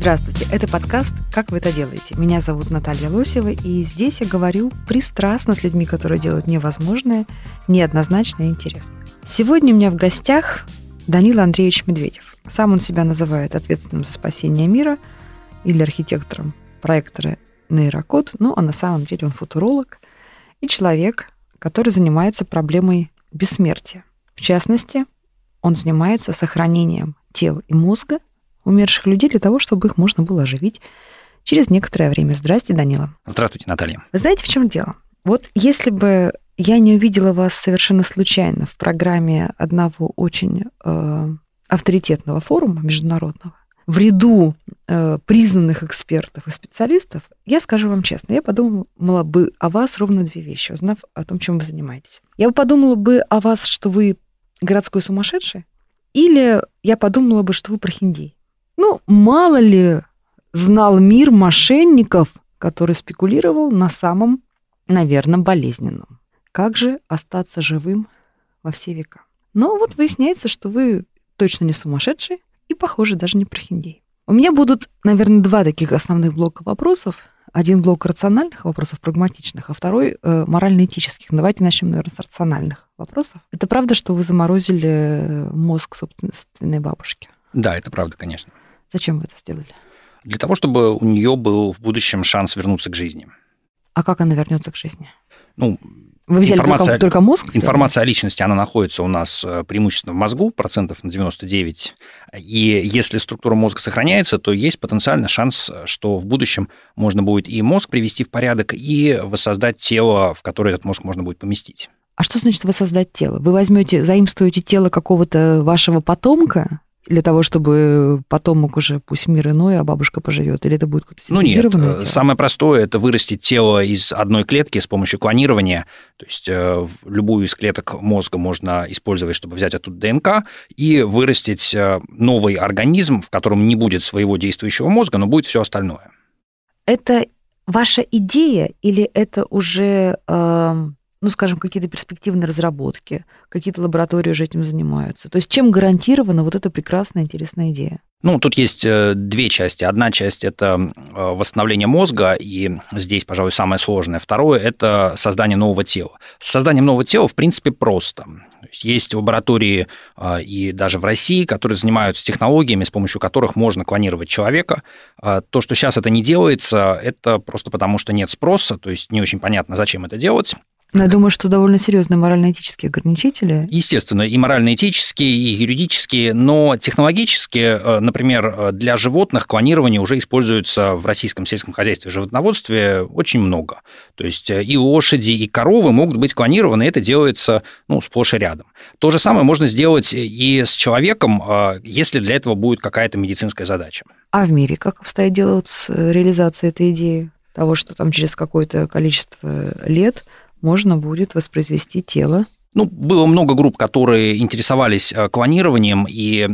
Здравствуйте, это подкаст «Как вы это делаете?». Меня зовут Наталья Лосева, и здесь я говорю пристрастно с людьми, которые делают невозможное, неоднозначно и интересно. Сегодня у меня в гостях Данила Андреевич Медведев. Сам он себя называет ответственным за спасение мира или архитектором проектора нейрокод, ну а на самом деле он футуролог и человек, который занимается проблемой бессмертия. В частности, он занимается сохранением тел и мозга умерших людей для того, чтобы их можно было оживить через некоторое время. Здрасте, Данила. Здравствуйте, Наталья. Вы знаете, в чем дело? Вот если бы я не увидела вас совершенно случайно в программе одного очень э, авторитетного форума международного, в ряду э, признанных экспертов и специалистов, я скажу вам честно, я подумала бы о вас ровно две вещи, узнав о том, чем вы занимаетесь. Я бы подумала бы о вас, что вы городской сумасшедший, или я подумала бы, что вы прохиндей. Ну, мало ли знал мир мошенников, который спекулировал на самом, наверное, болезненном. Как же остаться живым во все века? Но вот выясняется, что вы точно не сумасшедший и, похоже, даже не прохиндей. У меня будут, наверное, два таких основных блока вопросов. Один блок рациональных вопросов, прагматичных, а второй э, морально-этических. Давайте начнем, наверное, с рациональных вопросов. Это правда, что вы заморозили мозг собственной бабушки? Да, это правда, конечно. Зачем вы это сделали? Для того, чтобы у нее был в будущем шанс вернуться к жизни. А как она вернется к жизни? Ну, Вы взяли информация- только, только мозг? информация о личности, она находится у нас э, преимущественно в мозгу, процентов на 99. И если структура мозга сохраняется, то есть потенциально шанс, что в будущем можно будет и мозг привести в порядок, и воссоздать тело, в которое этот мозг можно будет поместить. А что значит воссоздать тело? Вы возьмете, заимствуете тело какого-то вашего потомка для того, чтобы потомок уже, пусть мир иной, а бабушка поживет? Или это будет какое-то Ну нет, э, тело? самое простое – это вырастить тело из одной клетки с помощью клонирования. То есть э, любую из клеток мозга можно использовать, чтобы взять оттуда ДНК и вырастить э, новый организм, в котором не будет своего действующего мозга, но будет все остальное. Это ваша идея или это уже, эм, ну, скажем, какие-то перспективные разработки, какие-то лаборатории уже этим занимаются? То есть чем гарантирована вот эта прекрасная, интересная идея? Ну, тут есть э, две части. Одна часть – это э, восстановление мозга, и здесь, пожалуй, самое сложное. Второе – это создание нового тела. С созданием нового тела, в принципе, просто. То есть, лаборатории э, и даже в России, которые занимаются технологиями, с помощью которых можно клонировать человека. То, что сейчас это не делается, это просто потому, что нет спроса, то есть не очень понятно, зачем это делать. Но я думаю, что довольно серьезные морально-этические ограничители. Естественно, и морально-этические, и юридические, но технологически, э, например, э, для животных клонирование уже используется в российском сельском хозяйстве и животноводстве очень много. То есть э, и лошади, и коровы могут быть клонированы, и это делается ну, сплошь и рядом. То же самое можно сделать и с человеком, если для этого будет какая-то медицинская задача. А в мире как обстоит дело с реализацией этой идеи? Того, что там через какое-то количество лет можно будет воспроизвести тело. Ну, было много групп, которые интересовались э, клонированием, и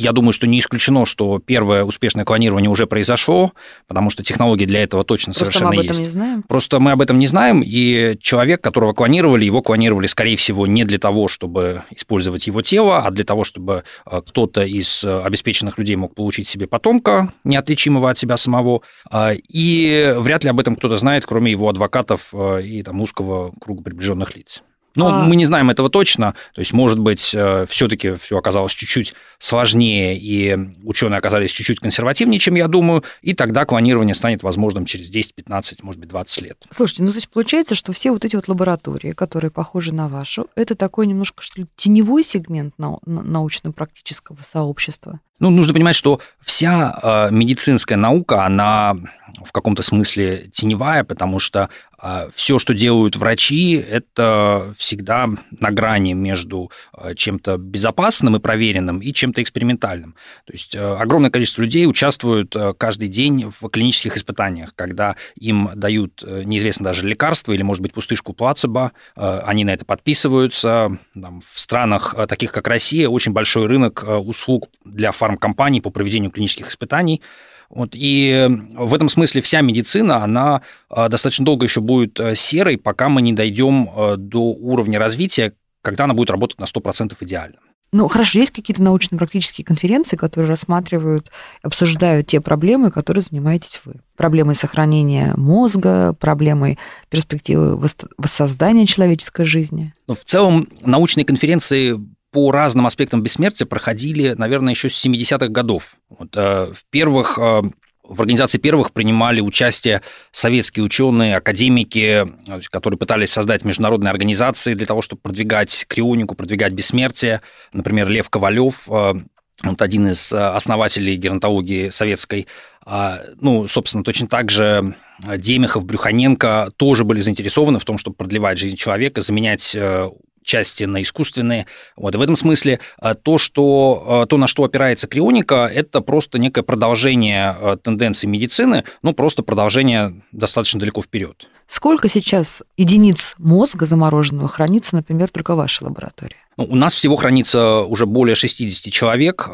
я думаю, что не исключено, что первое успешное клонирование уже произошло, потому что технологии для этого точно Просто мы совершенно об этом есть. не знаем. Просто мы об этом не знаем, и человек, которого клонировали, его клонировали, скорее всего, не для того, чтобы использовать его тело, а для того, чтобы э, кто-то из э, обеспеченных людей мог получить себе потомка, неотличимого от себя самого. А, И вряд ли об этом кто-то знает, кроме его адвокатов э, и там, узкого круга приближенных лиц. Но А- мы не знаем этого точно. То есть, может быть, все-таки все оказалось чуть-чуть сложнее, и ученые оказались чуть-чуть консервативнее, чем я думаю, и тогда клонирование станет возможным через 10, 15, может быть, 20 лет. Слушайте, ну то есть получается, что все вот эти вот лаборатории, которые похожи на вашу, это такой немножко, что ли, теневой сегмент нау- на- научно-практического сообщества. Ну, нужно понимать, что вся э, медицинская наука, она в каком-то смысле теневая, потому что а все, что делают врачи, это всегда на грани между э, чем-то безопасным и проверенным и чем-то экспериментальным. То есть э, огромное количество людей участвуют э, каждый день в клинических испытаниях, когда им дают неизвестно даже лекарство или, может быть, пустышку плацебо, они на это подписываются. Там, в странах таких, как Россия, очень большой рынок услуг для фармкомпаний по проведению клинических испытаний – вот, и в этом смысле вся медицина, она а, достаточно долго еще будет э, серой, пока мы не дойдем э, до уровня развития, когда она будет работать на 100% идеально. Ну, хорошо, есть какие-то научно-практические конференции, которые рассматривают, обсуждают те проблемы, которые занимаетесь вы. Проблемы сохранения мозга, проблемы перспективы воссоздания человеческой жизни. Ну, в целом, научные конференции по разным аспектам бессмертия проходили, наверное, еще с 70-х годов. Вот, э, в первых э, в организации первых принимали участие советские ученые, академики, э, которые пытались создать международные организации для того, чтобы продвигать крионику, продвигать бессмертие. Например, Лев Ковалев, вот один из основателей геронтологии советской. А, ну, собственно, точно так же Демихов, Брюханенко тоже были заинтересованы в том, чтобы продлевать жизнь человека, заменять части на искусственные. Вот. И в этом смысле э, то, что, э, то, на что опирается крионика, это просто некое продолжение э, тенденций медицины, ну, просто продолжение достаточно далеко вперед. Сколько сейчас единиц мозга замороженного хранится, например, только в вашей лаборатории? Ну, у нас всего хранится уже более 60 человек,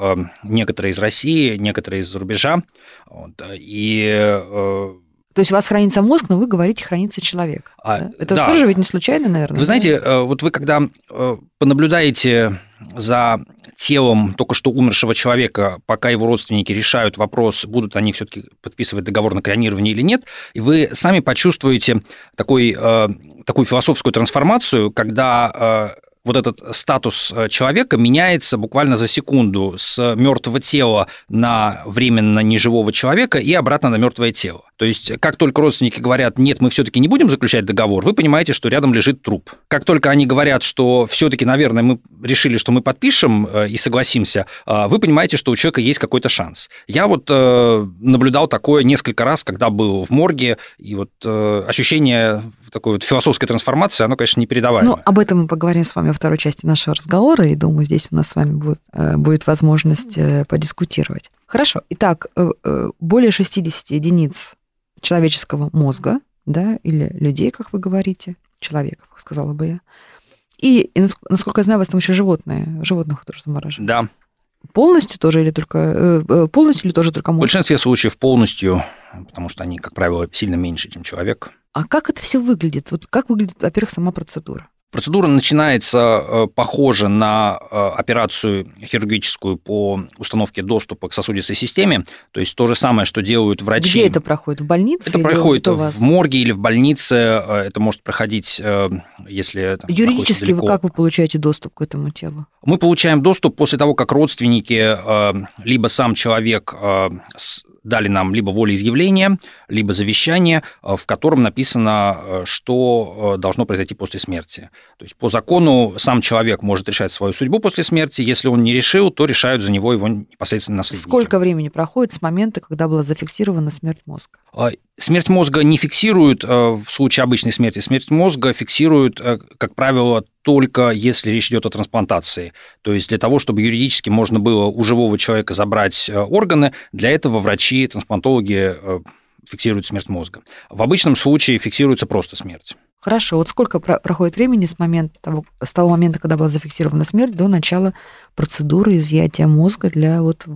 некоторые из России, некоторые из-за рубежа. Вот, и то есть у вас хранится мозг, но вы говорите, хранится человек. А, да? Это да. тоже ведь не случайно, наверное. Вы знаете, э, вот вы когда э, понаблюдаете за телом только что умершего человека, пока его родственники решают вопрос, будут они все-таки подписывать договор на клонирование или нет, и вы сами почувствуете такой, э, такую философскую трансформацию, когда вот этот статус человека меняется буквально за секунду с мертвого тела на временно неживого человека и обратно на мертвое тело. То есть, как только родственники говорят, нет, мы все-таки не будем заключать договор, вы понимаете, что рядом лежит труп. Как только они говорят, что все-таки, наверное, мы решили, что мы подпишем э, и согласимся, э, вы понимаете, что у человека есть какой-то шанс. Я вот наблюдал такое несколько раз, когда был в морге, и вот ощущение такой вот философской трансформации, оно, конечно, не передаваемо. Ну, об этом мы поговорим с вами во второй части нашего разговора, и думаю, здесь у нас с вами будет, э, будет возможность э, подискутировать. Хорошо. Итак, э, более 60 единиц человеческого мозга, да, или людей, как вы говорите, человеков, сказала бы я. И, и насколько я знаю, у вас там еще животные, животных тоже замораживают. Да. Полностью тоже или только полностью или тоже только мозг? В большинстве случаев полностью, потому что они, как правило, сильно меньше, чем человек. А как это все выглядит? Вот как выглядит, во-первых, сама процедура? Процедура начинается э, похоже на э, операцию хирургическую по установке доступа к сосудистой системе, то есть то же самое, что делают врачи. Где это проходит? В больнице? Это проходит в морге или в больнице. Э, это может проходить, если там, Юридически вы как вы получаете доступ к этому телу? Мы получаем доступ после того, как родственники, либо сам человек дали нам либо волеизъявление, либо завещание, э, в котором написано, э, что э, должно произойти после смерти. То есть по закону сам человек может решать свою судьбу после смерти. Если он не решил, то решают за него его непосредственно наследники. Сколько времени проходит с момента, когда была зафиксирована смерть мозга? Смерть мозга не фиксируют в случае обычной смерти. Смерть мозга фиксируют, как правило, только если речь идет о трансплантации. То есть для того, чтобы юридически можно было у живого человека забрать э, органы, для этого врачи, трансплантологи э, фиксируют смерть мозга. В обычном случае фиксируется просто смерть. Хорошо. Вот сколько проходит времени с момента того, с того момента, когда была зафиксирована смерть, до начала процедуры изъятия мозга для вот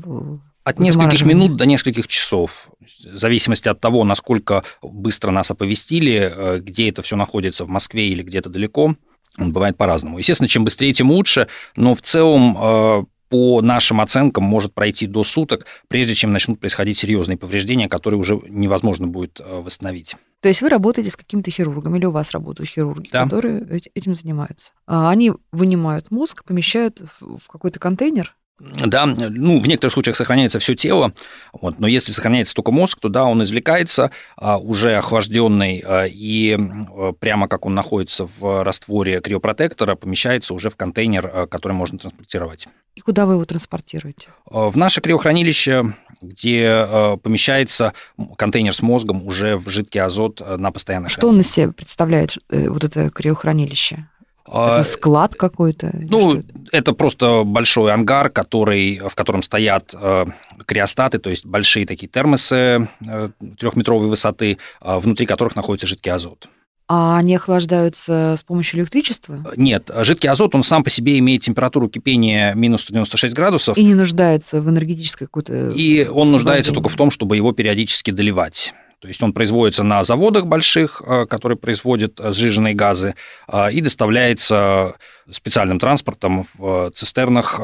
от нескольких минут до нескольких часов, в зависимости от того, насколько быстро нас оповестили, э, где это все находится, в Москве или где-то далеко. Он бывает по-разному. Естественно, чем быстрее, тем лучше, но в целом э, по нашим оценкам может пройти до суток, прежде чем начнут происходить серьезные повреждения, которые уже невозможно будет э, восстановить. То есть вы работаете с каким-то хирургом, или у вас работают хирурги, да. которые этим занимаются. А они вынимают мозг, помещают в какой-то контейнер, Да, ну, в некоторых случаях сохраняется все тело, вот, но если сохраняется только мозг, то да, он извлекается а, уже охлажденный, а, и а, прямо как он находится в растворе криопротектора, помещается уже в контейнер, а, который можно транспортировать. И куда вы его транспортируете? А, в наше криохранилище, где а, помещается контейнер с мозгом уже в жидкий азот а, на постоянное Что он из себя представляет, э, вот это криохранилище? Это склад какой-то? Ну, это просто большой ангар, который, в котором стоят э, криостаты, то есть большие такие термосы э, трехметровой высоты, э, внутри которых находится жидкий азот. А они охлаждаются с помощью электричества? Нет, жидкий азот, он сам по себе имеет температуру кипения минус 196 градусов. И не нуждается в энергетической какой-то... И он нуждается только в том, чтобы его периодически доливать. То есть он производится на заводах больших, э, которые производят э, сжиженные газы, э, и доставляется специальным транспортом в цистернах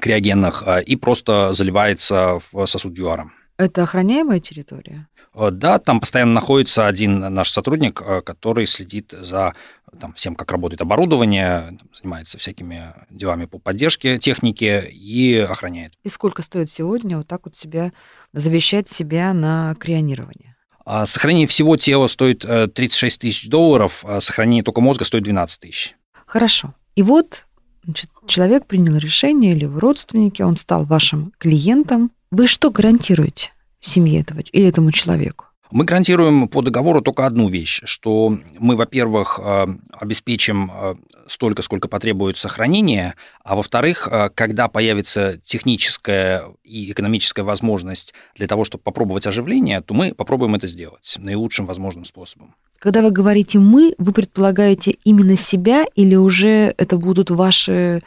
криогенных и просто заливается в сосуд ЮАРа. Это охраняемая территория? Да, там постоянно находится один наш сотрудник, который следит за там, всем, как работает оборудование, занимается всякими делами по поддержке техники и охраняет. И сколько стоит сегодня вот так вот себя завещать себя на крионирование? А сохранение всего тела стоит 36 э, тысяч долларов, а сохранение только мозга стоит 12 тысяч. Хорошо. И вот значит, человек принял решение, или вы родственники, он стал вашим клиентом. Вы что гарантируете семье этого или этому человеку? Мы гарантируем по договору только одну вещь, что мы, во-первых, э, обеспечим э, столько, сколько потребуется хранения, а во-вторых, э, когда появится техническая и экономическая возможность для того, чтобы попробовать оживление, то мы попробуем это сделать наилучшим возможным способом. Когда вы говорите «мы», вы предполагаете именно себя или уже это будут ваши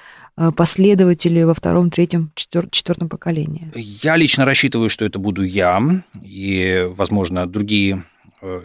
последователи во втором, третьем, четвер- четвертом поколении? Я лично рассчитываю, что это буду я и, возможно, другие э,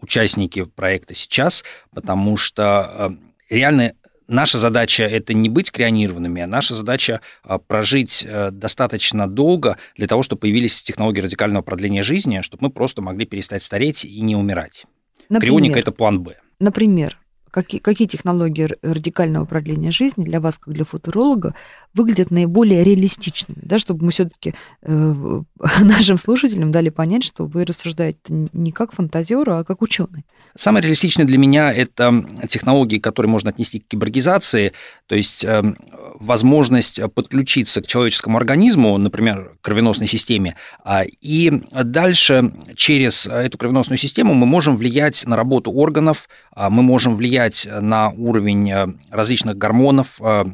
участники проекта сейчас, потому что э, реально наша задача это не быть крионированными, а наша задача прожить достаточно долго для того, чтобы появились технологии радикального продления жизни, чтобы мы просто могли перестать стареть и не умирать. Например, Крионика это план Б. Например, какие, какие технологии радикального продления жизни для вас, как для футуролога, выглядят наиболее реалистичными, да, чтобы мы все-таки э, нашим слушателям дали понять, что вы рассуждаете не как фантазер, а как ученый. Самое реалистичное для меня это технологии, которые можно отнести к киборгизации, то есть э, возможность подключиться к человеческому организму, например, кровеносной системе, а, и дальше через эту кровеносную систему мы можем влиять на работу органов, а, мы можем влиять на уровень э, различных гормонов, э,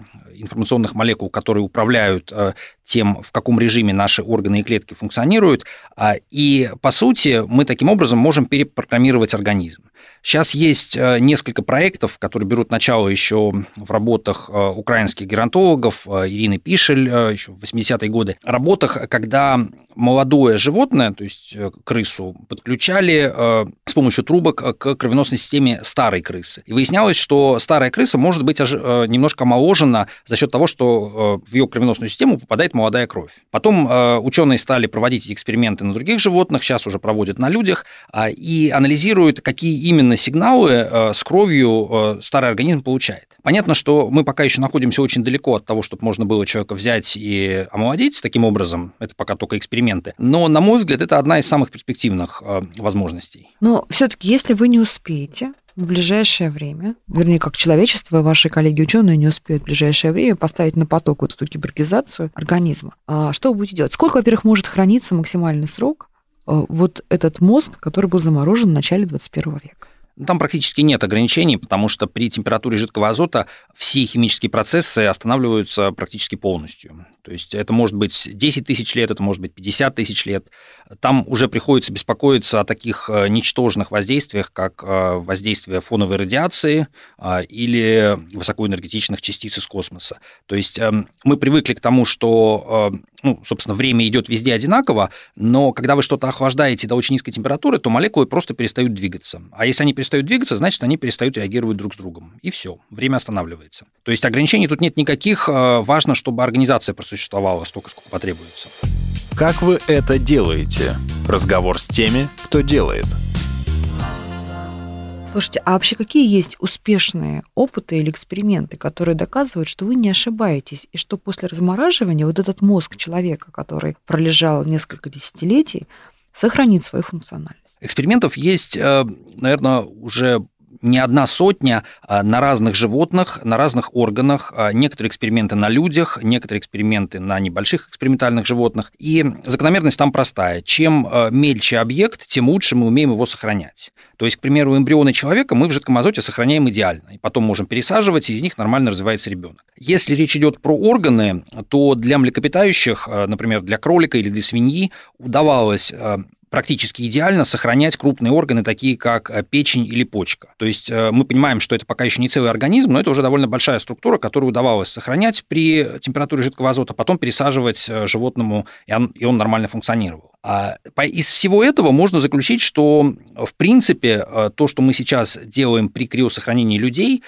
информационных молекул, которые управляют э, тем, в каком режиме наши органы и клетки функционируют. А, и, по сути, мы таким образом можем перепрограммировать организм. Сейчас есть э, несколько проектов, которые берут начало еще в работах э, украинских геронтологов, э, Ирины Пишель еще в 80-е годы, работах, когда молодое животное, то есть крысу, подключали с помощью трубок к кровеносной системе старой крысы. И выяснялось, что старая крыса может быть немножко омоложена за счет того, что в ее кровеносную систему попадает молодая кровь. Потом ученые стали проводить эксперименты на других животных, сейчас уже проводят на людях, и анализируют, какие именно именно сигналы э, с кровью э, старый организм получает. Понятно, что мы пока еще находимся очень далеко от того, чтобы можно было человека взять и омолодить таким образом. Это пока только эксперименты. Но, на мой взгляд, это одна из самых перспективных э, возможностей. Но все-таки, если вы не успеете, в ближайшее время, вернее, как человечество, ваши коллеги-ученые не успеют в ближайшее время поставить на поток вот эту киборгизацию организма. А что вы будете делать? Сколько, во-первых, может храниться максимальный срок вот этот мозг, который был заморожен в начале 21 века? Там практически нет ограничений, потому что при температуре жидкого азота все химические процессы останавливаются практически полностью. То есть это может быть 10 тысяч лет, это может быть 50 тысяч лет. Там уже приходится беспокоиться о таких э, ничтожных воздействиях, как э, воздействие фоновой радиации э, или высокоэнергетичных частиц из космоса. То есть эм, мы привыкли к тому, что, ну, собственно, время идет везде одинаково, но когда вы что-то охлаждаете до очень низкой температуры, то молекулы просто перестают двигаться. А если они перестают двигаться, значит, они перестают реагировать друг с другом. И все, время останавливается. То есть ограничений тут нет никаких. Важно, чтобы организация существовало столько, сколько потребуется. Как вы это делаете? Разговор с теми, кто делает. Слушайте, а вообще какие есть успешные опыты или эксперименты, которые доказывают, что вы не ошибаетесь, и что после размораживания вот этот мозг человека, который пролежал несколько десятилетий, сохранит свою функциональность? Экспериментов есть, э, наверное, уже не одна сотня а, на разных животных, на разных органах, а, некоторые эксперименты на людях, некоторые эксперименты на небольших экспериментальных животных. И закономерность там простая. Чем а, мельче объект, тем лучше мы умеем его сохранять. То есть, к примеру, эмбрионы человека мы в жидком азоте сохраняем идеально, и потом можем пересаживать, и из них нормально развивается ребенок. Если речь идет про органы, то для млекопитающих, например, для кролика или для свиньи, удавалось практически идеально сохранять крупные органы, такие как э, печень или почка. То есть э, мы понимаем, что это пока еще не целый организм, но это уже довольно большая структура, которую удавалось сохранять при температуре жидкого азота, потом пересаживать э, животному, и он, и он нормально функционировал. А из всего этого можно заключить, что, в принципе, то, что мы сейчас делаем при криосохранении людей,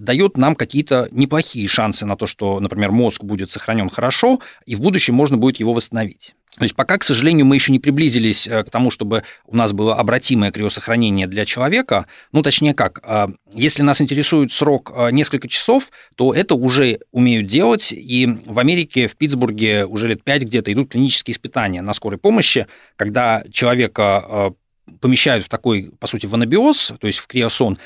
дает нам какие-то неплохие шансы на то, что, например, мозг будет сохранен хорошо, и в будущем можно будет его восстановить. То есть пока, к сожалению, мы еще не приблизились э, к тому, чтобы у нас было обратимое криосохранение для человека. Ну, точнее как, а, если нас интересует срок а, несколько часов, то это уже умеют делать, и в Америке, в Питтсбурге уже лет пять где-то идут клинические испытания на скорой помощи, когда человека помещают в такой, по сути, в анабиоз, то есть в криосон,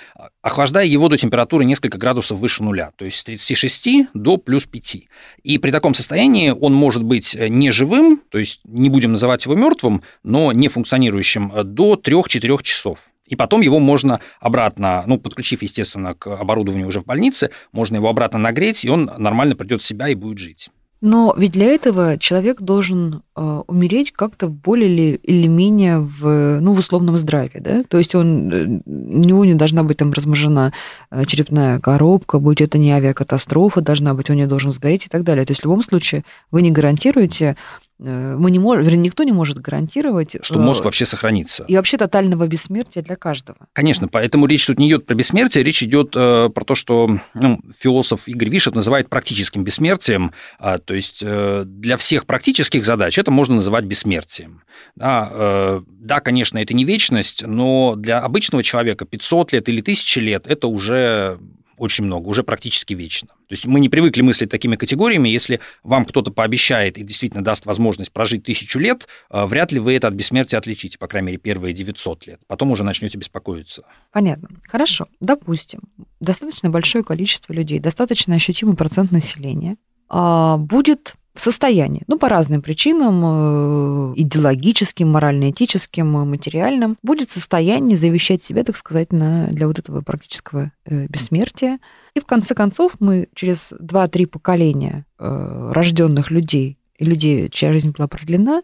охлаждая его до температуры несколько градусов выше нуля, то есть с 36 до плюс 5. И при таком состоянии он может быть неживым, то есть не будем называть его мертвым, но не функционирующим до 3-4 часов. И потом его можно обратно, ну, подключив, естественно, к оборудованию уже в больнице, можно его обратно нагреть, и он нормально придет в себя и будет жить. Но ведь для этого человек должен э, умереть как-то в более или, менее в, ну, в условном здравии, да? То есть он, э, у него не должна быть там размножена э, черепная коробка, будь это не авиакатастрофа, должна быть, он не должен сгореть и так далее. То есть в любом случае вы не гарантируете мы не можем, вернее, никто не может гарантировать... Что мозг э, вообще сохранится. И вообще тотального бессмертия для каждого. Конечно, поэтому речь тут не идет про бессмертие, речь идет э, про то, что ну, философ Игорь Вишет называет практическим бессмертием. А, то есть для всех практических задач это можно называть бессмертием. Да, да, конечно, это не вечность, но для обычного человека 500 лет или 1000 лет это уже очень много, уже практически вечно. То есть мы не привыкли мыслить такими категориями. Если вам кто-то пообещает и действительно даст возможность прожить тысячу лет, э, вряд ли вы это от бессмертия отличите, по крайней мере, первые 900 лет. Потом уже начнете беспокоиться. Понятно. Хорошо. Допустим, достаточно большое количество людей, достаточно ощутимый процент населения а, будет в состоянии, ну, по разным причинам, э, идеологическим, морально-этическим, материальным, будет в состоянии завещать себя, так сказать, на, для вот этого практического э, бессмертия. И в конце концов мы через 2-3 поколения э, рожденных людей и людей, чья жизнь была продлена,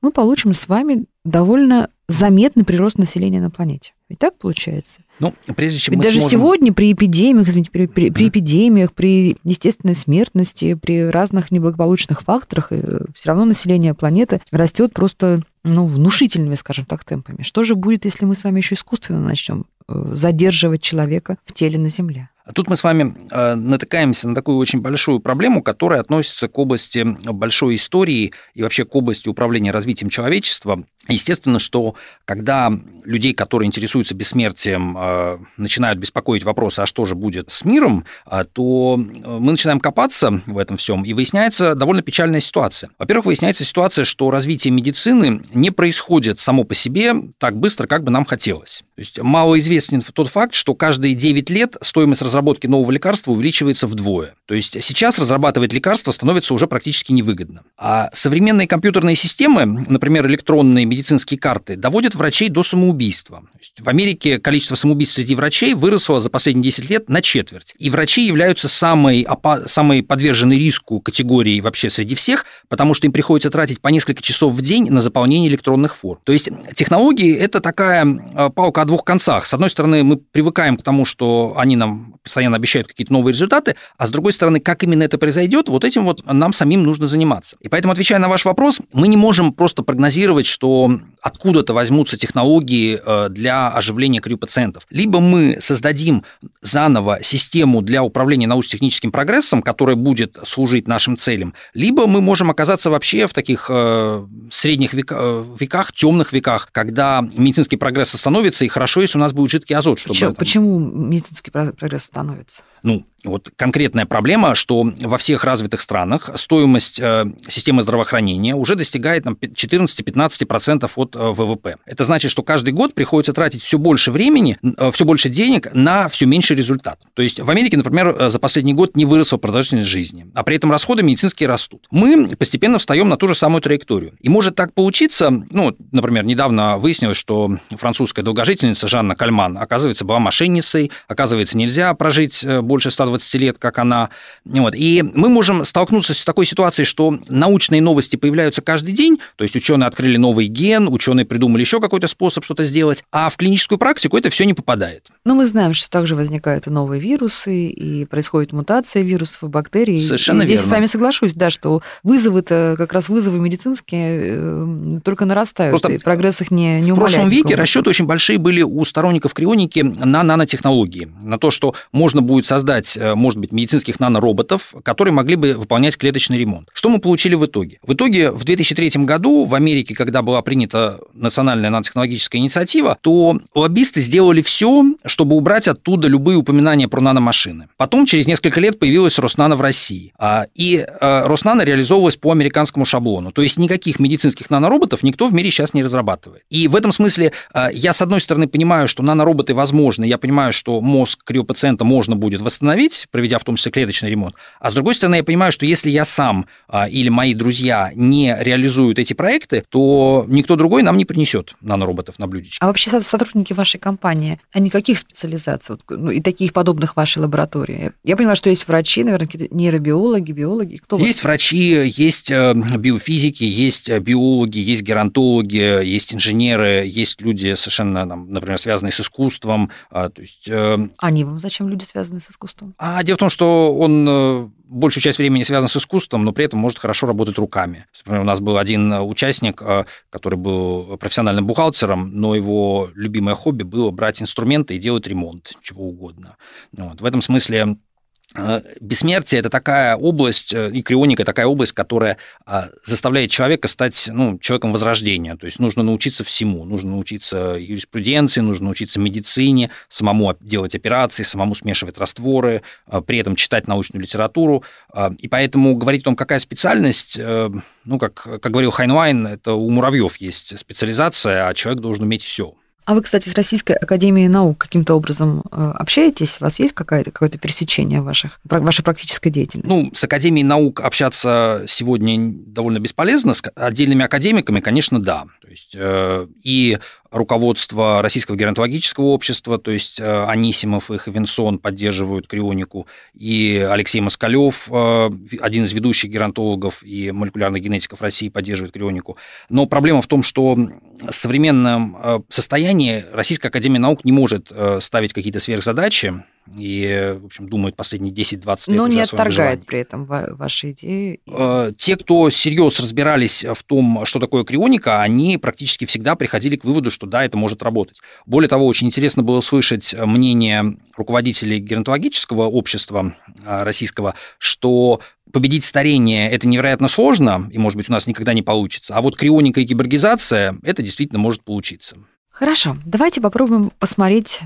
мы получим с вами довольно заметный прирост населения на планете. Ведь так получается? Ну, прежде чем Ведь мы даже сможем... сегодня при эпидемиях, извините, при, при, при эпидемиях, при естественной смертности, при разных неблагополучных факторах, э, все равно население планеты растет просто ну, внушительными, скажем так, темпами. Что же будет, если мы с вами еще искусственно начнем э, задерживать человека в теле на Земле? Тут мы с вами э, натыкаемся на такую очень большую проблему, которая относится к области большой истории и вообще к области управления развитием человечества. Естественно, что когда людей, которые интересуются бессмертием, э, начинают беспокоить вопросы, а что же будет с миром, э, то мы начинаем копаться в этом всем, и выясняется довольно печальная ситуация. Во-первых, выясняется ситуация, что развитие медицины не происходит само по себе так быстро, как бы нам хотелось. То есть малоизвестен тот факт, что каждые 9 лет стоимость разработки нового лекарства увеличивается вдвое. То есть сейчас разрабатывать лекарства становится уже практически невыгодно. А современные компьютерные системы, например, электронные медицинские карты, доводят врачей до самоубийства. В Америке количество самоубийств среди врачей выросло за последние 10 лет на четверть. И врачи являются самой, самой подверженной риску категорией вообще среди всех, потому что им приходится тратить по несколько часов в день на заполнение электронных форм. То есть технологии – это такая а, палка двух концах. С одной стороны, мы привыкаем к тому, что они нам постоянно обещают какие-то новые результаты, а с другой стороны, как именно это произойдет, вот этим вот нам самим нужно заниматься. И поэтому, отвечая на ваш вопрос, мы не можем просто прогнозировать, что откуда-то возьмутся технологии э, для оживления криопациентов. Либо мы создадим заново систему для управления научно-техническим прогрессом, которая будет служить нашим целям, либо мы можем оказаться вообще в таких э, средних веках, темных веках, когда медицинский прогресс остановится, и хорошо, если у нас будет жидкий азот. Чтобы почему, почему медицинский прогресс становится? Ну, вот конкретная проблема, что во всех развитых странах стоимость э, системы здравоохранения уже достигает там, 14-15% от э, ВВП. Это значит, что каждый год приходится тратить все больше времени, э, все больше денег на все меньший результат. То есть в Америке, например, за последний год не выросла продолжительность жизни, а при этом расходы медицинские растут. Мы постепенно встаем на ту же самую траекторию. И может так получиться, ну, например, недавно выяснилось, что французская долгожительница Жанна Кальман, оказывается, была мошенницей, оказывается, нельзя прожить больше 120 20 лет, как она. Вот. И мы можем столкнуться с такой ситуацией, что научные новости появляются каждый день, то есть ученые открыли новый ген, ученые придумали еще какой-то способ что-то сделать, а в клиническую практику это все не попадает. Но мы знаем, что также возникают и новые вирусы, и происходит мутация вирусов и бактерий. Совершенно и здесь верно. с вами соглашусь, да, что вызовы-то, как раз вызовы медицинские э, только нарастают, Просто и прогресс их не, не В прошлом веке расчеты очень большие были у сторонников крионики на нанотехнологии, на то, что можно будет создать Э, может быть, медицинских нанороботов, которые могли бы выполнять клеточный ремонт. Что мы получили в итоге? В итоге в 2003 году в Америке, когда была принята национальная нанотехнологическая инициатива, то лоббисты сделали все, чтобы убрать оттуда любые упоминания про наномашины. Потом, через несколько лет, появилась Роснано в России. А, и э, Роснано реализовывалась по американскому шаблону. То есть никаких медицинских нанороботов никто в мире сейчас не разрабатывает. И в этом смысле э, я, с одной стороны, понимаю, что нанороботы возможны, я понимаю, что мозг криопациента можно будет восстановить, лечить, проведя в том числе клеточный ремонт. А с другой стороны, я понимаю, что если я сам а, или мои друзья не реализуют эти проекты, то никто другой нам не принесет нанороботов на блюдечке. А вообще сотрудники вашей компании, они каких специализаций? Вот, ну, и таких подобных вашей лаборатории? Я поняла, что есть врачи, наверное, какие-то нейробиологи, биологи. Кто есть врачи, есть э, биофизики, есть э, биологи, есть геронтологи, есть инженеры, есть люди совершенно, например, связанные с искусством. А, то есть... Э, они вам зачем люди, связанные с искусством? А дело в том, что он э, большую часть времени связан с искусством, но при этом может хорошо работать руками. Например, у нас был один участник, э, который был профессиональным бухгалтером, но его любимое хобби было брать инструменты и делать ремонт, чего угодно. Вот. В этом смысле Э, бессмертие – это такая область, э, и крионика – такая область, которая а, заставляет человека стать ну, человеком возрождения. То есть нужно научиться всему. Нужно научиться юриспруденции, нужно научиться медицине, самому делать операции, самому смешивать растворы, а, при этом читать научную литературу. А, и поэтому говорить о том, какая специальность, э, ну, как, как говорил Хайнлайн, это у муравьев есть специализация, а человек должен уметь все. А вы, кстати, с Российской Академией Наук каким-то образом э, общаетесь? У вас есть какое-то какое пересечение ваших, вашей практической деятельности? Ну, с Академией Наук общаться сегодня довольно бесполезно. С отдельными академиками, конечно, да. То есть э, и руководство Российского геронтологического общества, то есть э, Анисимов и Хавинсон поддерживают крионику, и Алексей Москалев, э, один из ведущих геронтологов и молекулярных генетиков России, поддерживает крионику. Но проблема в том, что в современном э, состоянии Российская Академия Наук не может ставить какие-то сверхзадачи, и, в общем, думают последние 10-20 лет Но не отторгает при этом ваши идеи? Э, те, кто серьезно разбирались в том, что такое крионика, они практически всегда приходили к выводу, что да, это может работать. Более того, очень интересно было слышать мнение руководителей геронтологического общества э, российского, что победить старение – это невероятно сложно, и, может быть, у нас никогда не получится. А вот крионика и кибергизация – это действительно может получиться. Хорошо, давайте попробуем посмотреть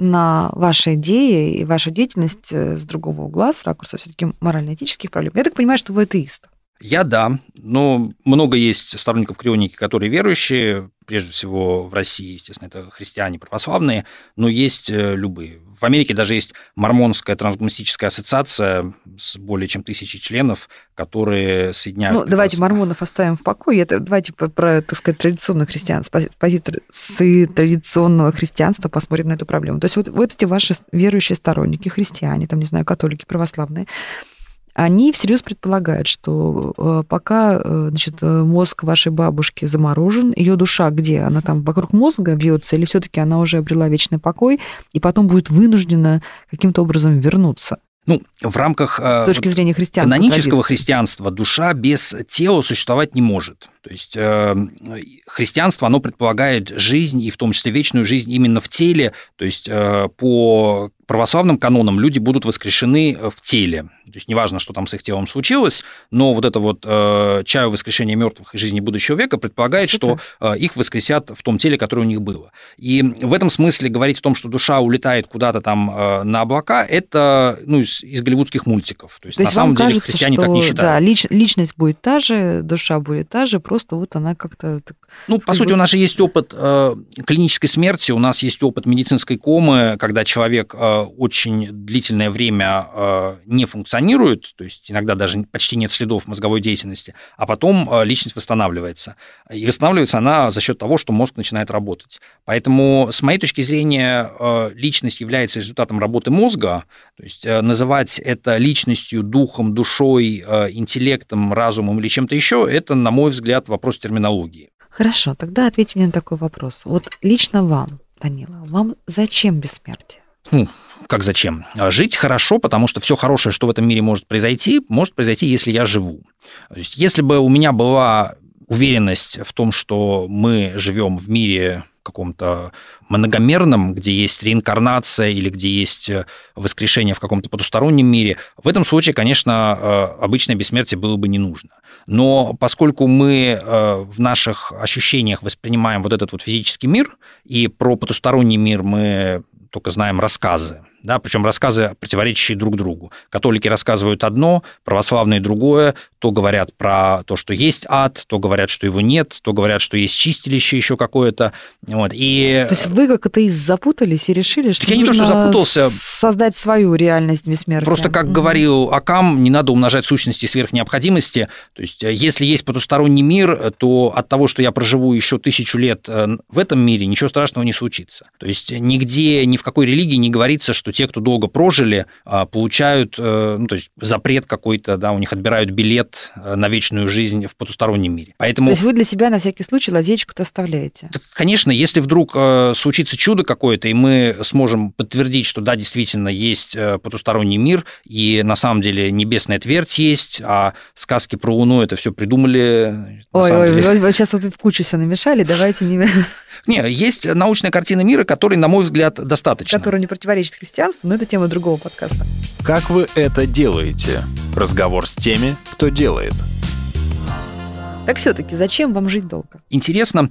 на ваши идеи и вашу деятельность э, с другого угла, с ракурса все-таки морально-этических проблем. Я так понимаю, что вы атеист. Я да, но много есть сторонников крионики, которые верующие, прежде всего в России, естественно, это христиане православные, но есть э, любые. В Америке даже есть Мормонская трансгуманистическая ассоциация с более чем тысячей членов, которые соединяют... Ну, давайте мормонов оставим в покое. Это, давайте про, так сказать, традиционное христианство, позиции традиционного христианства посмотрим на эту проблему. То есть вот, вот эти ваши верующие сторонники, христиане, там, не знаю, католики, православные, они всерьез предполагают, что э, пока э, значит, э, мозг вашей бабушки заморожен, ее душа где? Она там вокруг мозга бьется, или все-таки она уже обрела вечный покой и потом будет вынуждена каким-то образом вернуться? Ну, в рамках С точки зрения христианства. канонического христианства душа без тела существовать не может. То есть э, христианство, оно предполагает жизнь, и в том числе вечную жизнь именно в теле. То есть э, по православным канонам люди будут воскрешены в теле. То есть неважно, что там с их телом случилось, но вот это вот э, чаю воскрешения мертвых и жизни будущего века предполагает, что э, их воскресят в том теле, которое у них было. И в этом смысле говорить о том, что душа улетает куда-то там э, на облака, это ну, из, из голливудских мультиков. То есть, То есть на самом вам деле кажется, христиане что, так не считают. Да, лич- личность будет та же, душа будет та же, просто вот она как-то... так Ну, по сути, у нас же есть опыт э, клинической смерти, у нас есть опыт медицинской комы, когда человек э, очень длительное время э, не функционирует, то есть иногда даже почти нет следов мозговой деятельности, а потом э, личность восстанавливается. И восстанавливается она за счет того, что мозг начинает работать. Поэтому, с моей точки зрения, э, личность является результатом работы мозга, то есть э, называть это личностью, духом, душой, э, интеллектом, разумом или чем-то еще, это, на мой взгляд, вопрос терминологии. Хорошо, тогда ответьте мне на такой вопрос. Вот лично вам, Данила, вам зачем бессмертие? Как зачем? А Жить хорошо, потому что все хорошее, что в этом мире может произойти, может произойти, если я живу. То есть, если бы у меня была уверенность в том, что мы живем в мире каком-то многомерном, где есть реинкарнация или где есть э, воскрешение в каком-то потустороннем мире, в этом случае, конечно, э, обычное бессмертие было бы не нужно. Но поскольку мы э, в наших ощущениях воспринимаем вот этот вот физический мир, и про потусторонний мир мы только знаем рассказы, да, причем рассказы, противоречащие друг другу. Католики рассказывают одно, православные другое, то говорят про то, что есть ад, то говорят, что его нет, то говорят, что есть чистилище еще какое-то. Вот. И То есть вы как атеист запутались и решили, что я не то, что запутался. создать свою реальность бессмертия. Просто, как Мгм. говорил Акам, не надо умножать сущности сверх необходимости. То есть, э, если есть потусторонний мир, э, то от того, что я проживу еще тысячу лет э, в этом мире, ничего страшного не случится. То есть, нигде, ни в какой религии не говорится, что те, кто долго прожили, а, получают, э, ну, то есть, запрет какой-то, да, у них отбирают билет э, на вечную жизнь в потустороннем мире. Поэтому... То есть вы для себя на всякий случай лазеечку-то оставляете? Так, конечно, если вдруг э, случится чудо какое-то, и мы сможем подтвердить, что да, действительно есть потусторонний мир, и на самом деле небесная твердь есть, а сказки про Луну это все придумали. Ой, ой, деле. сейчас вот в кучу все намешали, давайте не... Не, есть научная картина мира, которой, на мой взгляд, достаточно. которая не противоречит христианству, но это тема другого подкаста. Как вы это делаете? Разговор с теми, кто делает. Так все-таки, зачем вам жить долго? интересно.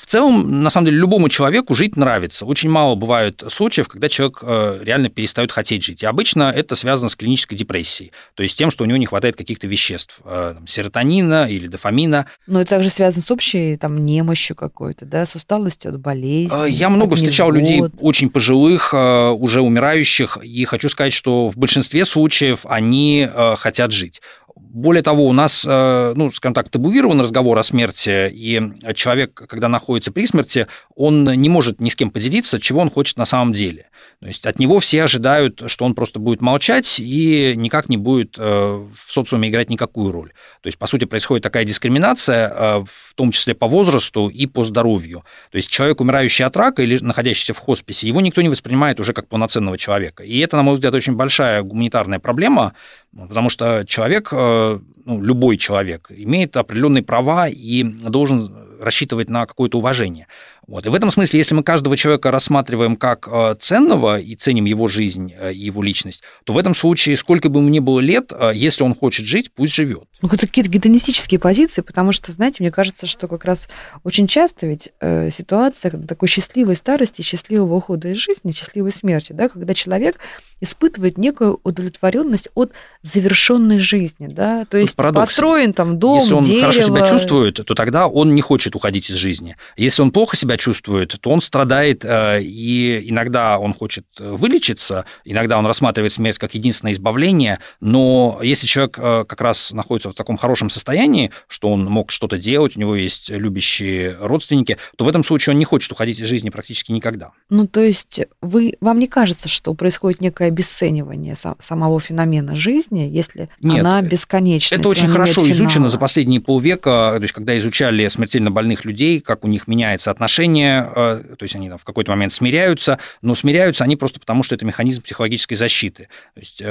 В целом, на самом деле, любому человеку жить нравится. Очень мало бывает случаев, когда человек э, реально перестает хотеть жить. И обычно это связано с клинической депрессией, то есть тем, что у него не хватает каких-то веществ, э, там, серотонина или дофамина. Но это также связано с общей там немощью какой-то, да, с усталостью от болезни. Э, Я много встречал людей очень пожилых, уже умирающих, и хочу сказать, что в большинстве случаев они хотят жить. Более того, у нас, э, ну, скажем так, табуирован разговор о смерти, и человек, когда находится при смерти, он не может ни с кем поделиться, чего он хочет на самом деле. То есть от него все ожидают, что он просто будет молчать и никак не будет э, в социуме играть никакую роль. То есть, по сути, происходит такая дискриминация, э, в том числе по возрасту и по здоровью. То есть человек, умирающий от рака или находящийся в хосписе, его никто не воспринимает уже как полноценного человека. И это, на мой взгляд, очень большая гуманитарная проблема, ну, потому что человек, э, ну, любой человек, имеет определенные права и должен рассчитывать на какое-то уважение. Вот. И в этом смысле, если мы каждого человека рассматриваем как э, ценного и ценим его жизнь э, и его личность, то в этом случае, сколько бы ему ни было лет, э, если он хочет жить, пусть живет. Ну, это какие-то гедонистические позиции, потому что, знаете, мне кажется, что как раз очень часто ведь ситуация такой счастливой старости, счастливого ухода из жизни, счастливой смерти, да, когда человек испытывает некую удовлетворенность от завершенной жизни, да, то есть парадокс. построен там дом, Если он дерево. хорошо себя чувствует, то тогда он не хочет уходить из жизни. Если он плохо себя чувствует, то он страдает, э, и иногда он хочет э, вылечиться, иногда он рассматривает смерть как единственное избавление, но если человек э, как раз находится в таком хорошем состоянии, что он мог что-то делать, у него есть любящие родственники, то в этом случае он не хочет уходить из жизни практически никогда. Ну, то есть вы, вам не кажется, что происходит некое обесценивание сам- самого феномена жизни, если Нет, она бесконечна? Это очень хорошо изучено за последние полвека, то есть когда изучали смертельно больных людей, как у них меняется отношение решения, то есть они там, в какой-то момент смиряются, но смиряются они просто потому, что это механизм психологической защиты. То есть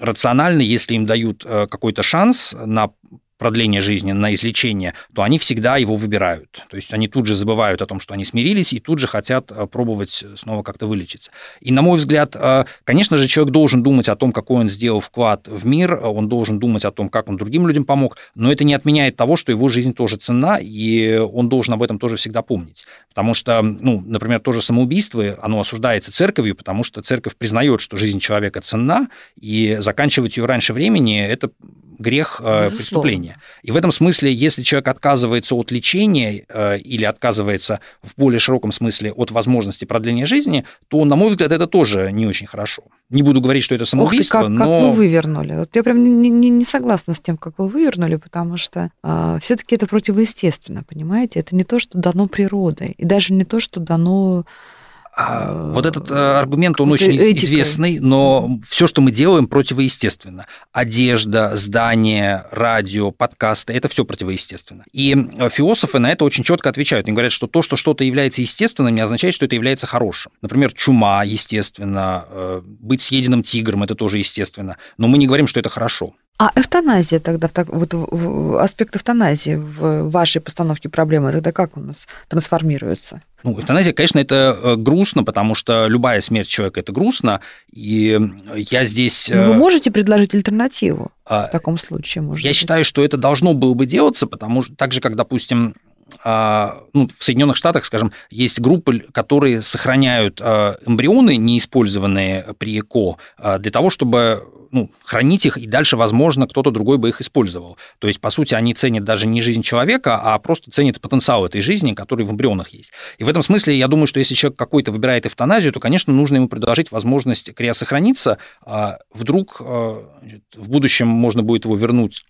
рационально, если им дают какой-то шанс на продление жизни, на излечение, то они всегда его выбирают. То есть они тут же забывают о том, что они смирились, и тут же хотят э, пробовать снова как-то вылечиться. И, на мой взгляд, э, конечно же, человек должен думать о том, какой он сделал вклад в мир, он должен думать о том, как он другим людям помог, но это не отменяет того, что его жизнь тоже ценна, и он должен об этом тоже всегда помнить. Потому что, ну, например, тоже самоубийство, оно осуждается церковью, потому что церковь признает, что жизнь человека ценна, и заканчивать ее раньше времени – это грех э, Безусловно. преступления. И в этом смысле, если человек отказывается от лечения э, или отказывается в более широком смысле от возможности продления жизни, то, на мой взгляд, это тоже не очень хорошо. Не буду говорить, что это самоубийство, Ух ты, как, но... как вы вывернули. Вот я прям не, не, не согласна с тем, как вы вывернули, потому что э, все-таки это противоестественно, понимаете? Это не то, что дано природой, и даже не то, что дано вот этот э, аргумент, он очень этикой. известный, но все, что мы делаем, противоестественно. Одежда, здание, радио, подкасты – это все противоестественно. И э, философы на это очень четко отвечают. Они говорят, что то, что что-то является естественным, не означает, что это является хорошим. Например, чума, естественно, э, быть съеденным тигром – это тоже естественно. Но мы не говорим, что это хорошо. А эвтаназия тогда, вот аспект эвтаназии в вашей постановке проблемы, тогда как у нас трансформируется? Ну, эвтаназия, конечно, это э, грустно, потому что любая смерть человека – это грустно, и я здесь… Но вы э, можете предложить альтернативу а, в таком случае? Может я быть? считаю, что это должно было бы делаться, потому что так же, как, допустим, а, ну, в Соединенных Штатах, скажем, есть группы, которые сохраняют а, эмбрионы, неиспользованные при ЭКО, для того, чтобы ну, хранить их, и дальше, возможно, кто-то другой бы их использовал. То есть, по сути, они ценят даже не жизнь человека, а просто ценят потенциал этой жизни, который в эмбрионах есть. И в этом смысле я думаю, что если человек какой-то выбирает эвтаназию, то, конечно, нужно ему предложить возможность криосохраниться. А вдруг а, в будущем можно будет его вернуть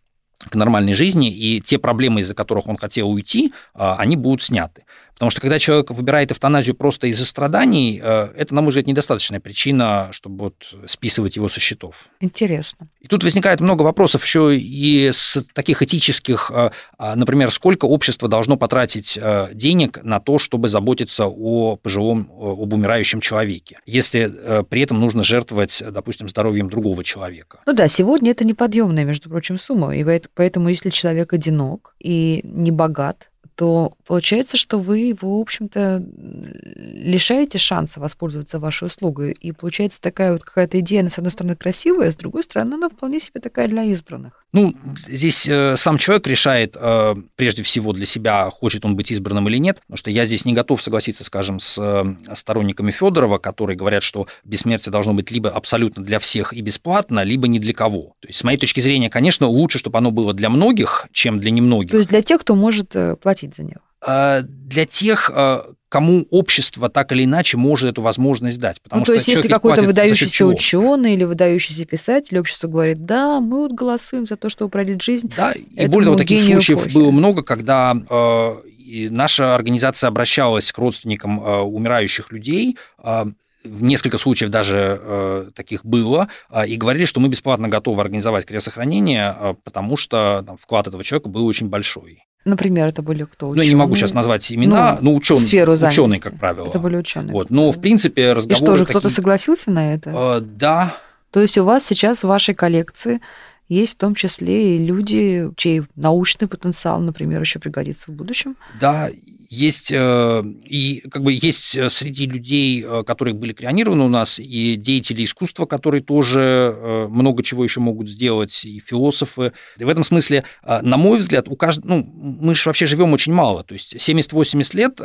к нормальной жизни, и те проблемы, из-за которых он хотел уйти, а, они будут сняты. Потому что когда человек выбирает эвтаназию просто из-за страданий, э, это, на мой взгляд, недостаточная причина, чтобы вот списывать его со счетов. Интересно. И тут возникает много вопросов еще и с таких этических, э, а, например, сколько общество должно потратить э, денег на то, чтобы заботиться о пожилом, об умирающем человеке, если при этом нужно жертвовать, допустим, здоровьем другого человека. Ну да, сегодня это неподъемная, между прочим, сумма, и поэтому если человек одинок и не богат, то получается, что вы его, в общем-то, лишаете шанса воспользоваться вашей услугой. И получается такая вот какая-то идея, с одной стороны, красивая, с другой стороны, она вполне себе такая для избранных. Ну, здесь э, сам человек решает, э, прежде всего, для себя, хочет он быть избранным или нет, потому что я здесь не готов согласиться, скажем, с э, сторонниками Федорова, которые говорят, что бессмертие должно быть либо абсолютно для всех и бесплатно, либо ни для кого. То есть, с моей точки зрения, конечно, лучше, чтобы оно было для многих, чем для немногих. То есть для тех, кто может э, платить за него? А, для тех, а, кому общество так или иначе может эту возможность дать. Потому ну, то есть, если какой-то выдающийся ученый или выдающийся писатель, общество говорит, да, мы вот голосуем за то, чтобы продлить жизнь. Да, и более того, таких случаев эпохи. было много, когда э, наша организация обращалась к родственникам э, умирающих людей, э, в несколько случаев даже э, таких было, э, и говорили, что мы бесплатно готовы организовать криосохранение, э, потому что там, вклад этого человека был очень большой. Например, это были кто? Ученые? Ну, я не могу сейчас назвать имена, ну, но ученые, сферу ученые, как правило. Это были ученые. Вот. Но, в принципе, разговоры... И что же, кто-то согласился на это? Э, да. То есть у вас сейчас в вашей коллекции есть в том числе и люди, чей научный потенциал, например, еще пригодится в будущем? Да, есть э, и как бы есть э, среди людей, э, которые были крионированы у нас, и деятели искусства, которые тоже много чего еще могут сделать, и философы. И в этом смысле, на мой взгляд, у каждого, ну, мы же вообще живем очень мало, то есть 70-80 лет,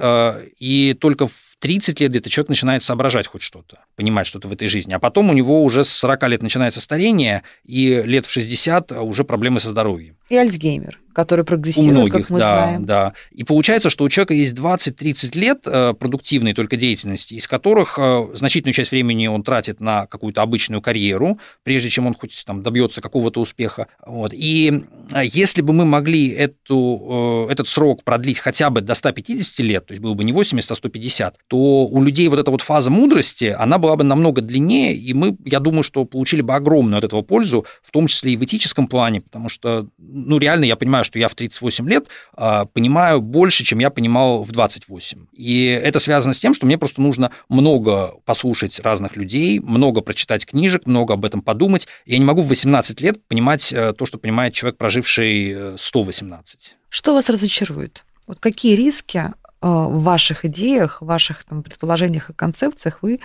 и только в 30 лет где-то человек начинает соображать хоть что-то, понимать что-то в этой жизни, а потом у него уже с 40 лет начинается старение, и лет в 60 уже проблемы со здоровьем. И Альцгеймер, который прогрессирует, у многих, как мы да, знаем. Да, И получается, что у человека есть 20-30 лет э, продуктивной только деятельности, из которых э, значительную часть времени он тратит на какую-то обычную карьеру, прежде чем он хоть там добьется какого-то успеха. Вот. И э, если бы мы могли эту, этот срок продлить хотя бы до 150 лет, то есть было бы не 80, а 150, то у людей вот эта вот фаза мудрости, она была бы намного длиннее, и мы, я думаю, что получили бы огромную от этого пользу, в том числе и в этическом плане, потому что, ну, реально я понимаю, что я в 38 лет а, понимаю больше, чем я понимал в 28. И это связано с тем, что мне просто нужно много послушать разных людей, много прочитать книжек, много об этом подумать. Я не могу в 18 лет понимать э, то, что понимает человек, проживший 118. Э, что вас разочарует? Вот какие риски в ваших идеях, в ваших там, предположениях и концепциях вы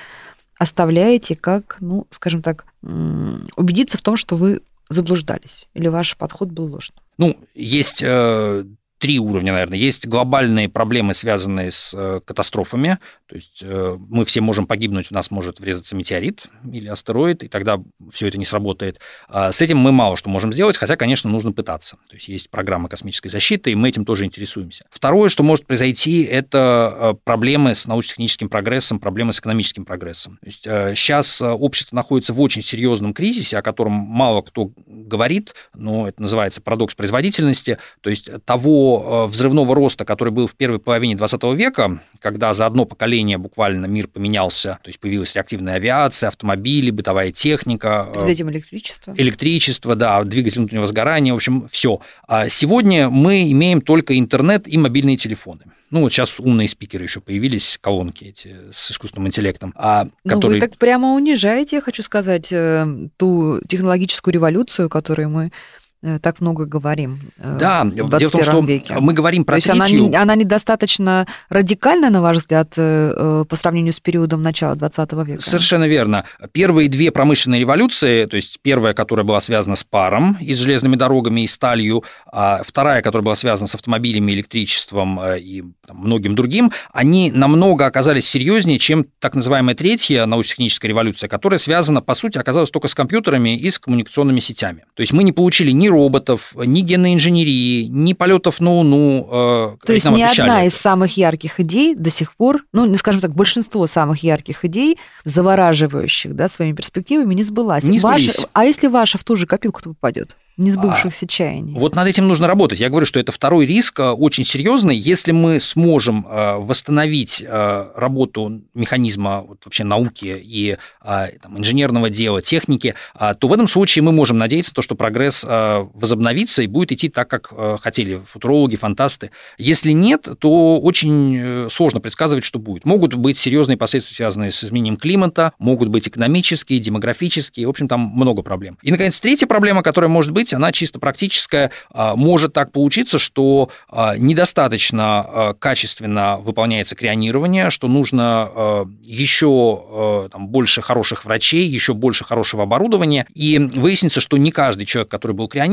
оставляете как, ну, скажем так, убедиться в том, что вы заблуждались или ваш подход был ложным? Ну, есть три уровня, наверное. Есть глобальные проблемы, связанные с э, катастрофами. То есть э, мы все можем погибнуть, у нас может врезаться метеорит или астероид, и тогда все это не сработает. А с этим мы мало что можем сделать, хотя, конечно, нужно пытаться. То есть есть программа космической защиты, и мы этим тоже интересуемся. Второе, что может произойти, это э, проблемы с научно-техническим прогрессом, проблемы с экономическим прогрессом. То есть сейчас общество находится в очень серьезном кризисе, о котором мало кто говорит, но это называется парадокс производительности, то есть того Э, взрывного роста, который был в первой половине 20 века, когда за одно поколение буквально мир поменялся, то есть появилась реактивная авиация, автомобили, бытовая техника. Перед этим электричество. Электричество, да, двигатель внутреннего сгорания, в общем, все. А сегодня мы имеем только интернет и мобильные телефоны. Ну, вот сейчас умные спикеры еще появились, колонки эти с искусственным интеллектом. А, которые... Ну, вы так прямо унижаете, я хочу сказать, э, ту технологическую революцию, которую мы Э, так много говорим. Э, да, в дело в том, что веке. мы говорим про То третью... есть она, она недостаточно радикальна, на ваш взгляд, э, по сравнению с периодом начала 20 века? Совершенно верно. Первые две промышленные революции, то есть первая, которая была связана с паром и с железными дорогами и сталью, а вторая, которая была связана с автомобилями, электричеством и там, многим другим, они намного оказались серьезнее, чем так называемая третья научно-техническая революция, которая связана, по сути, оказалась только с компьютерами и с коммуникационными сетями. То есть мы не получили ни роботов, ни генной инженерии, ни полетов на Луну. Э, То есть ни одна из самых ярких идей до сих пор, ну, скажем так, большинство самых ярких идей, завораживающих да, своими перспективами, не сбылась. Не. Ваша, а если ваша в ту же копилку попадет? не сбывшихся а, чаяний. Вот над этим нужно работать. Я говорю, что это второй риск э, очень серьезный. Если мы сможем э, восстановить работу механизма вот, вообще науки и там, инженерного дела, техники, то в этом случае мы можем надеяться, то, что прогресс возобновится и будет идти так, как хотели футурологи, фантасты. Если нет, то очень сложно предсказывать, что будет. Могут быть серьезные последствия, связанные с изменением климата, могут быть экономические, демографические, в общем, там много проблем. И, наконец, третья проблема, которая может быть, быть, она чисто практическая. А, может так получиться, что а, недостаточно а, качественно выполняется крионирование, что нужно еще там, больше хороших врачей, еще больше хорошего оборудования, и выяснится, что не каждый человек, который был крионирован,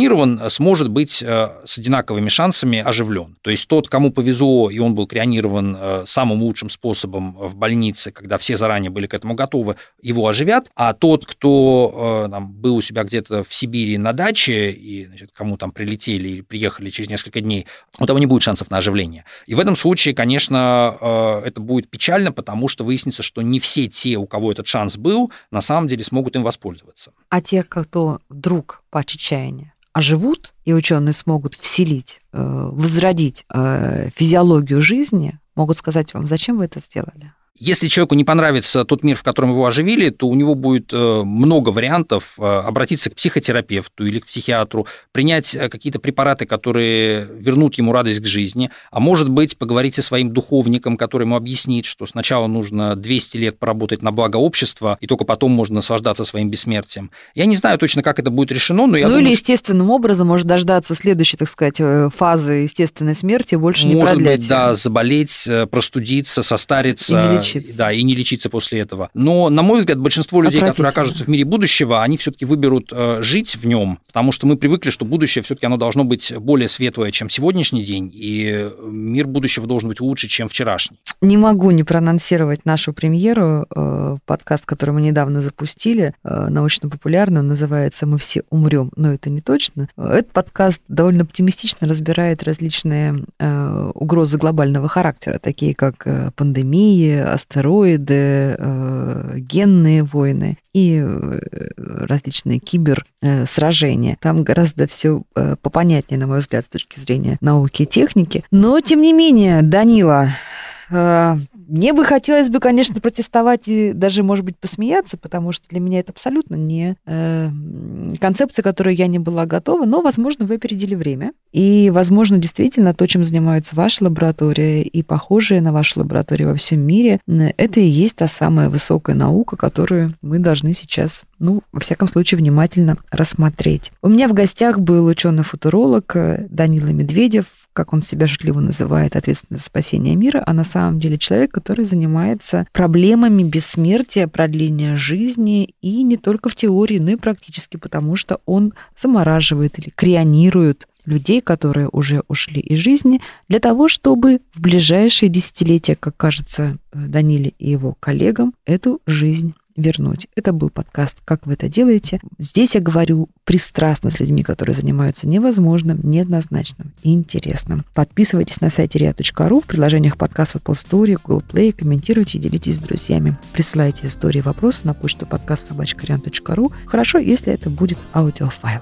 сможет быть с одинаковыми шансами оживлен. То есть тот, кому повезло, и он был крионирован самым лучшим способом в больнице, когда все заранее были к этому готовы, его оживят, а тот, кто там, был у себя где-то в Сибири на даче, и значит, кому там прилетели или приехали через несколько дней, у того не будет шансов на оживление. И в этом случае, конечно, э, это будет печально, потому что выяснится, что не все те, у кого этот шанс был, на самом деле смогут им воспользоваться. А те, кто вдруг по отчаянию оживут, и ученые смогут вселить, э, возродить э, физиологию жизни, могут сказать вам, зачем вы это сделали? Если человеку не понравится тот мир, в котором его оживили, то у него будет э, много вариантов э, обратиться к психотерапевту или к психиатру, принять э, какие-то препараты, которые вернут ему радость к жизни, а может быть поговорить со своим духовником, который ему объяснит, что сначала нужно 200 лет поработать на благо общества, и только потом можно наслаждаться своим бессмертием. Я не знаю точно, как это будет решено, но я Ну думаю, или естественным образом может дождаться следующей, так сказать, фазы естественной смерти, больше не может продлять. Быть, да, заболеть, простудиться, состариться лечиться. Да, и не лечиться после этого. Но, на мой взгляд, большинство людей, которые окажутся в мире будущего, они все-таки выберут э, жить в нем, потому что мы привыкли, что будущее все-таки оно должно быть более светлое, чем сегодняшний день, и мир будущего должен быть лучше, чем вчерашний. Не могу не проанонсировать нашу премьеру, э, подкаст, который мы недавно запустили, э, научно-популярный, он называется «Мы все умрем», но это не точно. Этот подкаст довольно оптимистично разбирает различные угрозы глобального характера, такие как пандемии, астероиды, э, генные войны и э, различные киберсражения. Там гораздо все э, попонятнее, на мой взгляд, с точки зрения науки и техники. Но, тем не менее, Данила, мне бы хотелось бы, конечно, протестовать и даже, может быть, посмеяться, потому что для меня это абсолютно не э, концепция, которой я не была готова, но, возможно, вы опередили время. И, возможно, действительно то, чем занимается ваша лаборатория и похожие на вашу лабораторию во всем мире, это и есть та самая высокая наука, которую мы должны сейчас, ну, во всяком случае, внимательно рассмотреть. У меня в гостях был ученый-футуролог э, Данила Медведев, как он себя шутливо называет, ответственный за спасение мира, а на самом деле человек, который занимается проблемами бессмертия, продления жизни, и не только в теории, но и практически, потому что он замораживает или крионирует людей, которые уже ушли из жизни, для того, чтобы в ближайшие десятилетия, как кажется э, Даниле и его коллегам, эту жизнь вернуть. Это был подкаст «Как вы это делаете?». Здесь я говорю пристрастно с людьми, которые занимаются невозможным, неоднозначным и интересным. Подписывайтесь на сайте ria.ru, в приложениях подкаста Apple Story, Google Play, комментируйте и делитесь с друзьями. Присылайте истории и вопросы на почту подкаст собачка.ру. Хорошо, если это будет аудиофайл.